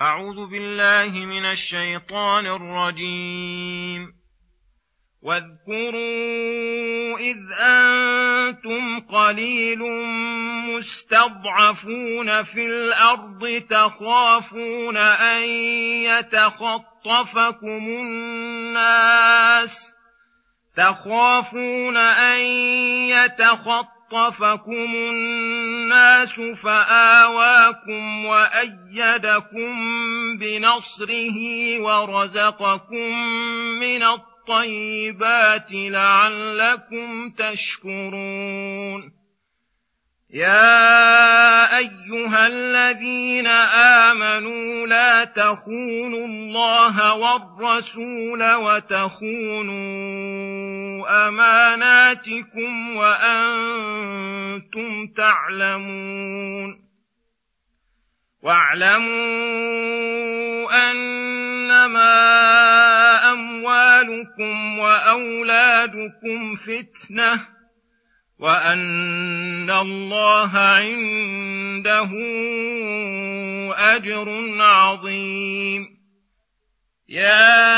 أعوذ بالله من الشيطان الرجيم. واذكروا إذ أنتم قليل مستضعفون في الأرض تخافون أن يتخطفكم الناس تخافون أن يتخطفكم الناس فآواكم وأيدكم بنصره ورزقكم من الطيبات لعلكم تشكرون يا ايها الذين امنوا لا تخونوا الله والرسول وتخونوا أماناتكم وأنتم تعلمون. واعلموا أنما أموالكم وأولادكم فتنة وأن الله عنده أجر عظيم. يا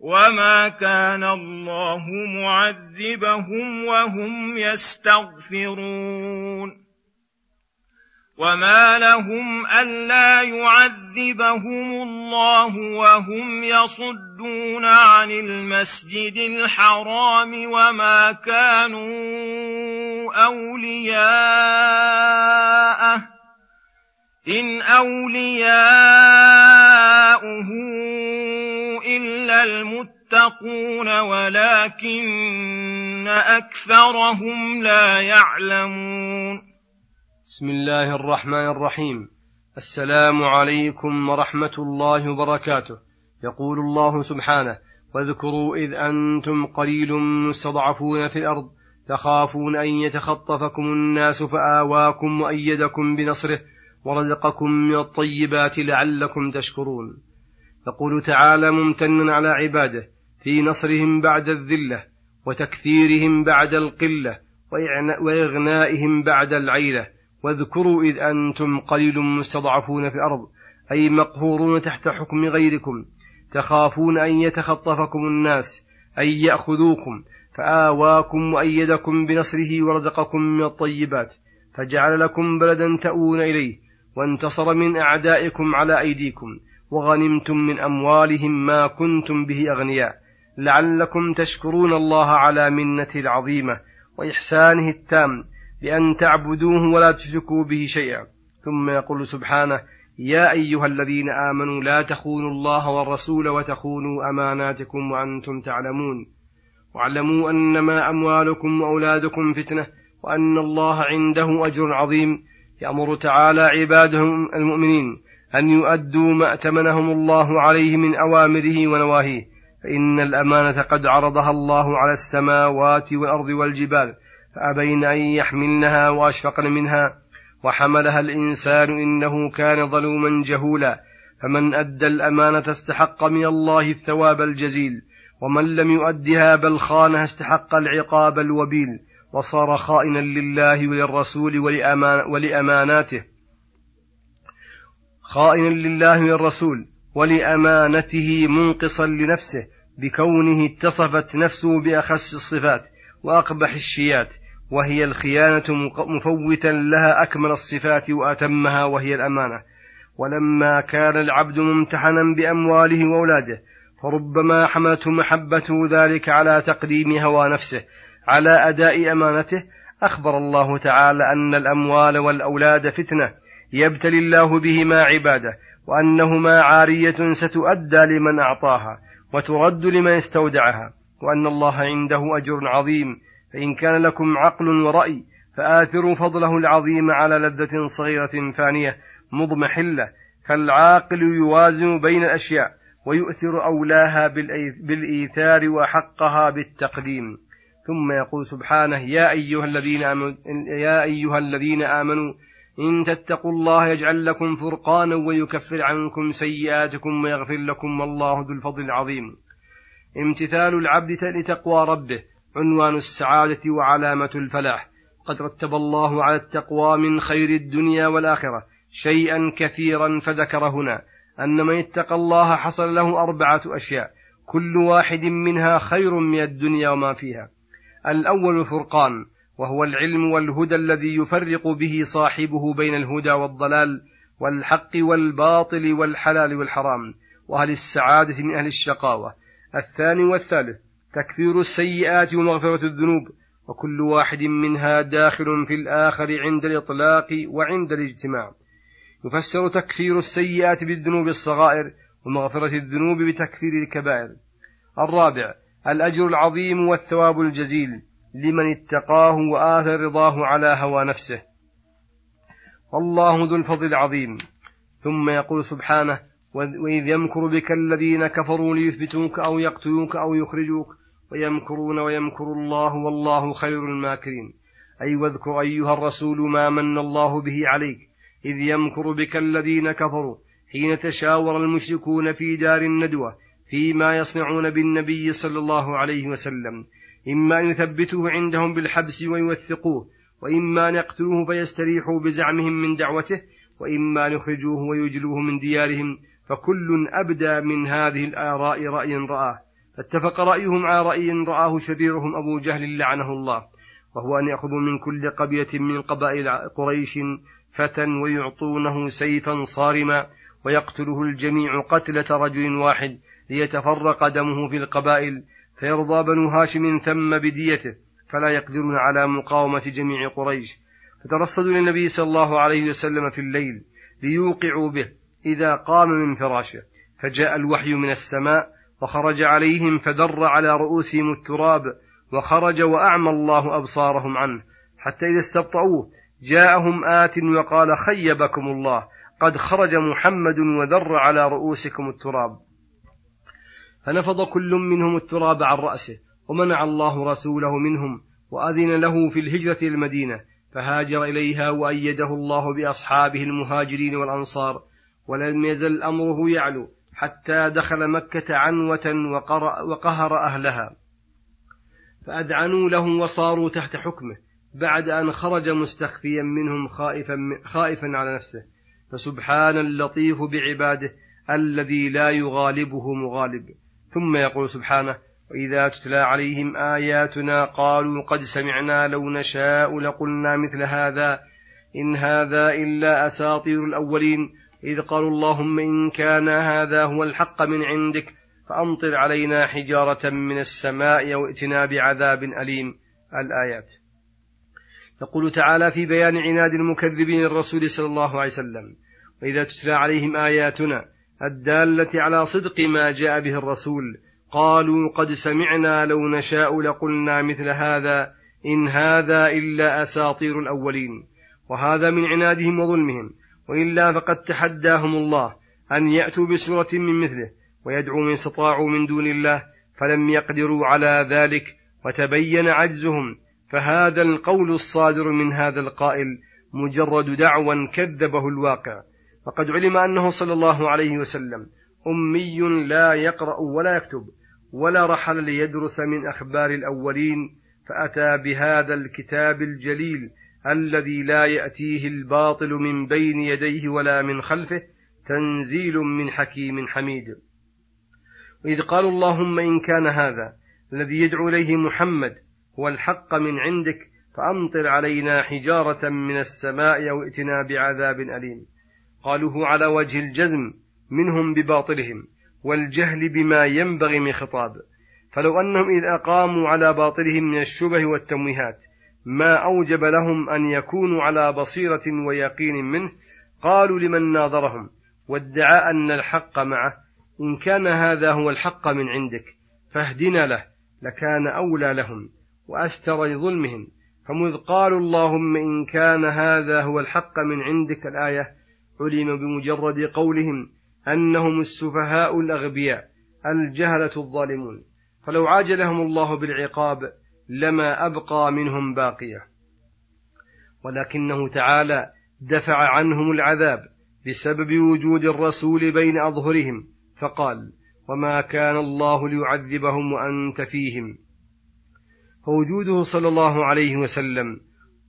وما كان الله معذبهم وهم يستغفرون وما لهم الا يعذبهم الله وهم يصدون عن المسجد الحرام وما كانوا اولياءه ان اولياؤه الا المتقون ولكن اكثرهم لا يعلمون بسم الله الرحمن الرحيم السلام عليكم ورحمة الله وبركاته. يقول الله سبحانه واذكروا إذ أنتم قليل مستضعفون في الأرض تخافون أن يتخطفكم الناس فآواكم وأيدكم بنصره ورزقكم من الطيبات لعلكم تشكرون. يقول تعالى ممتنا على عباده في نصرهم بعد الذلة وتكثيرهم بعد القلة وإغنائهم بعد العيلة واذكروا إذ أنتم قليل مستضعفون في الأرض أي مقهورون تحت حكم غيركم تخافون أن يتخطفكم الناس أن يأخذوكم فآواكم وأيدكم بنصره ورزقكم من الطيبات فجعل لكم بلدا تأوون إليه وانتصر من أعدائكم على أيديكم وغنمتم من أموالهم ما كنتم به أغنياء. لعلكم تشكرون الله على منته العظيمة وإحسانه التام بأن تعبدوه ولا تشركوا به شيئا. ثم يقول سبحانه يا أيها الذين آمنوا لا تخونوا الله والرسول وتخونوا أماناتكم وأنتم تعلمون. واعلموا أنما أموالكم وأولادكم فتنة وأن الله عنده أجر عظيم. يأمر تعالى عباده المؤمنين أن يؤدوا ما أتمنهم الله عليه من أوامره ونواهيه. فإن الأمانة قد عرضها الله على السماوات والأرض والجبال فأبين أن يحملنها وأشفقن منها. وحملها الإنسان إنه كان ظلوما جهولا. فمن أدى الأمانة استحق من الله الثواب الجزيل. ومن لم يؤدها بل خانها استحق العقاب الوبيل. وصار خائنا لله وللرسول ولأمان ولأماناته. خائنا لله وللرسول ولأمانته منقصا لنفسه بكونه اتصفت نفسه بأخس الصفات وأقبح الشيات وهي الخيانة مفوتا لها أكمل الصفات وأتمها وهي الأمانة. ولما كان العبد ممتحنا بأمواله وأولاده فربما حملته محبته ذلك على تقديم هوى نفسه على أداء أمانته أخبر الله تعالى أن الأموال والأولاد فتنة يبتلي الله بهما عباده وأنهما عارية ستؤدى لمن أعطاها وترد لمن استودعها وأن الله عنده أجر عظيم فإن كان لكم عقل ورأي فآثروا فضله العظيم على لذة صغيرة فانية مضمحلة فالعاقل يوازن بين الأشياء ويؤثر أولاها بالإيثار وأحقها بالتقديم. ثم يقول سبحانه يا أيها الذين آمنوا يا أيها الذين آمنوا إن تتقوا الله يجعل لكم فرقانا ويكفر عنكم سيئاتكم ويغفر لكم والله ذو الفضل العظيم. امتثال العبد لتقوى ربه عنوان السعادة وعلامة الفلاح. قد رتب الله على التقوى من خير الدنيا والآخرة شيئا كثيرا فذكر هنا أن من اتقى الله حصل له أربعة أشياء كل واحد منها خير من الدنيا وما فيها. الأول الفرقان وهو العلم والهدى الذي يفرق به صاحبه بين الهدى والضلال والحق والباطل والحلال والحرام وأهل السعادة من أهل الشقاوة. الثاني والثالث تكفير السيئات ومغفرة الذنوب وكل واحد منها داخل في الآخر عند الإطلاق وعند الاجتماع. يفسر تكفير السيئات بالذنوب الصغائر ومغفرة الذنوب بتكفير الكبائر. الرابع الأجر العظيم والثواب الجزيل. لمن اتقاه وآثر رضاه على هوى نفسه. والله ذو الفضل العظيم. ثم يقول سبحانه وإذ يمكر بك الذين كفروا ليثبتوك أو يقتلوك أو يخرجوك. ويمكرون ويمكر الله والله خير الماكرين. أي واذكر أيها الرسول ما من الله به عليك. إذ يمكر بك الذين كفروا حين تشاور المشركون في دار الندوة فيما يصنعون بالنبي صلى الله عليه وسلم. إما أن يثبتوه عندهم بالحبس ويوثقوه وإما أن يقتلوه فيستريحوا بزعمهم من دعوته وإما أن يخرجوه ويجلوه من ديارهم فكل أبدى من هذه الآراء رأيا رآه. فاتفق رأيهم على رأي رآه شريرهم أبو جهل لعنه الله. وهو أن يأخذوا من كل قبيلة من قبائل قريش فتى ويعطونه سيفا صارما ويقتله الجميع قتلة رجل واحد ليتفرق دمه في القبائل فيرضى بنو هاشم ثم بديته فلا يقدرون على مقاومة جميع قريش. فترصدوا للنبي صلى الله عليه وسلم في الليل ليوقعوا به إذا قام من فراشه. فجاء الوحي من السماء وخرج عليهم فدر على رؤوسهم التراب وخرج وأعمى الله أبصارهم عنه. حتى إذا استبطأوه جاءهم آت وقال خيبكم الله قد خرج محمد وذر على رؤوسكم التراب. فنفض كل منهم التراب عن رأسه ومنع الله رسوله منهم وأذن له في الهجرة إلى المدينة فهاجر إليها وأيده الله بأصحابه المهاجرين والأنصار ولم يزل أمره يعلو حتى دخل مكة عنوة وقهر أهلها. فأذعنوا له وصاروا تحت حكمه بعد أن خرج مستخفيا منهم خائفا, خائفا على نفسه. فسبحان اللطيف بعباده الذي لا يغالبه مغالب. ثم يقول سبحانه وإذا تتلى عليهم آياتنا قالوا قد سمعنا لو نشاء لقلنا مثل هذا. إن هذا إلا أساطير الأولين. إذ قالوا اللهم إن كان هذا هو الحق من عندك فأمطر علينا حجارة من السماء وائتنا بعذاب أليم. الآيات. يقول تعالى في بيان عناد المكذبين الرسول صلى الله عليه وسلم وإذا تتلى عليهم آياتنا الدالة على صدق ما جاء به الرسول. قالوا قد سمعنا لو نشاء لقلنا مثل هذا إن هذا إلا أساطير الأولين. وهذا من عنادهم وظلمهم وإلا فقد تحداهم الله أن يأتوا بسورة من مثله ويدعوا من استطاعوا من دون الله فلم يقدروا على ذلك وتبين عجزهم. فهذا القول الصادر من هذا القائل مجرد دعوى كذبه الواقع. فقد علم أنه صلى الله عليه وسلم أمي لا يقرأ ولا يكتب ولا رحل ليدرس من أخبار الأولين فأتى بهذا الكتاب الجليل الذي لا يأتيه الباطل من بين يديه ولا من خلفه تنزيل من حكيم حميد. وإذ قالوا اللهم إن كان هذا الذي يدعو إليه محمد هو الحق من عندك فأمطر علينا حجارة من السماء أو ائتنا بعذاب أليم. قالوه على وجه الجزم منهم بباطلهم والجهل بما ينبغي من خطاب. فلو أنهم إذ أقاموا على باطلهم من الشبه والتمويهات ما أوجب لهم أن يكونوا على بصيرة ويقين منه قالوا لمن ناظرهم وادعى أن الحق معه إن كان هذا هو الحق من عندك فاهدنا له لكان أولى لهم وأستر لظلمهم. فمذ قالوا اللهم إن كان هذا هو الحق من عندك الآية علم بمجرد قولهم أنهم السفهاء الأغبياء الجهلة الظالمون. فلو عاجلهم الله بالعقاب لما أبقى منهم باقية. ولكنه تعالى دفع عنهم العذاب بسبب وجود الرسول بين أظهرهم فقال وما كان الله ليعذبهم وأنت فيهم. فوجوده صلى الله عليه وسلم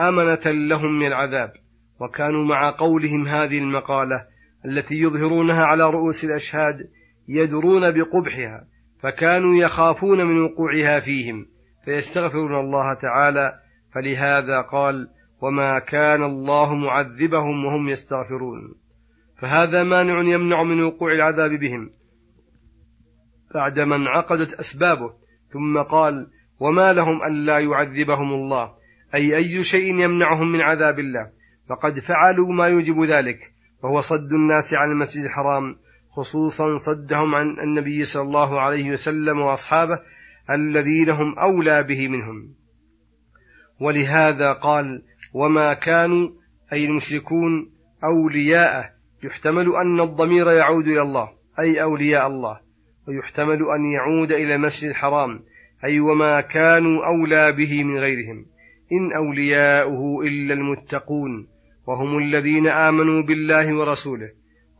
أمنة لهم من العذاب. وكانوا مع قولهم هذه المقالة التي يظهرونها على رؤوس الأشهاد يدرون بقبحها فكانوا يخافون من وقوعها فيهم فيستغفرون الله تعالى فلهذا قال وما كان الله معذبهم وهم يستغفرون فهذا مانع يمنع من وقوع العذاب بهم. بعدما انعقدت أسبابه ثم قال وما لهم ألا يعذبهم الله أي أي شيء يمنعهم من عذاب الله. فقد فعلوا ما يوجب ذلك وهو صد الناس عن المسجد الحرام خصوصا صدهم عن النبي صلى الله عليه وسلم وأصحابه الذين هم أولى به منهم. ولهذا قال وما كانوا أي المشركون اولياءه يحتمل أن الضمير يعود إلى الله أي أولياء الله. ويحتمل أن يعود إلى المسجد الحرام أي وما كانوا أولى به من غيرهم. إن أولياؤه إلا المتقون. وهم الذين آمنوا بالله ورسوله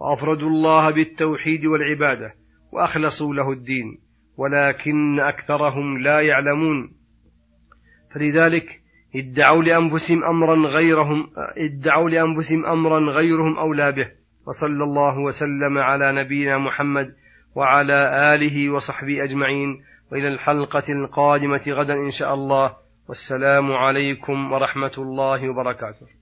وأفردوا الله بالتوحيد والعبادة وأخلصوا له الدين ولكن أكثرهم لا يعلمون. فلذلك ادعوا لأنفسهم امرا غيرهم ادعوا لأنفسهم امرا غيرهم أولى به وصلى الله وسلم على نبينا محمد وعلى آله وصحبه أجمعين. وإلى الحلقة القادمة غدا إن شاء الله. والسلام عليكم ورحمة الله وبركاته.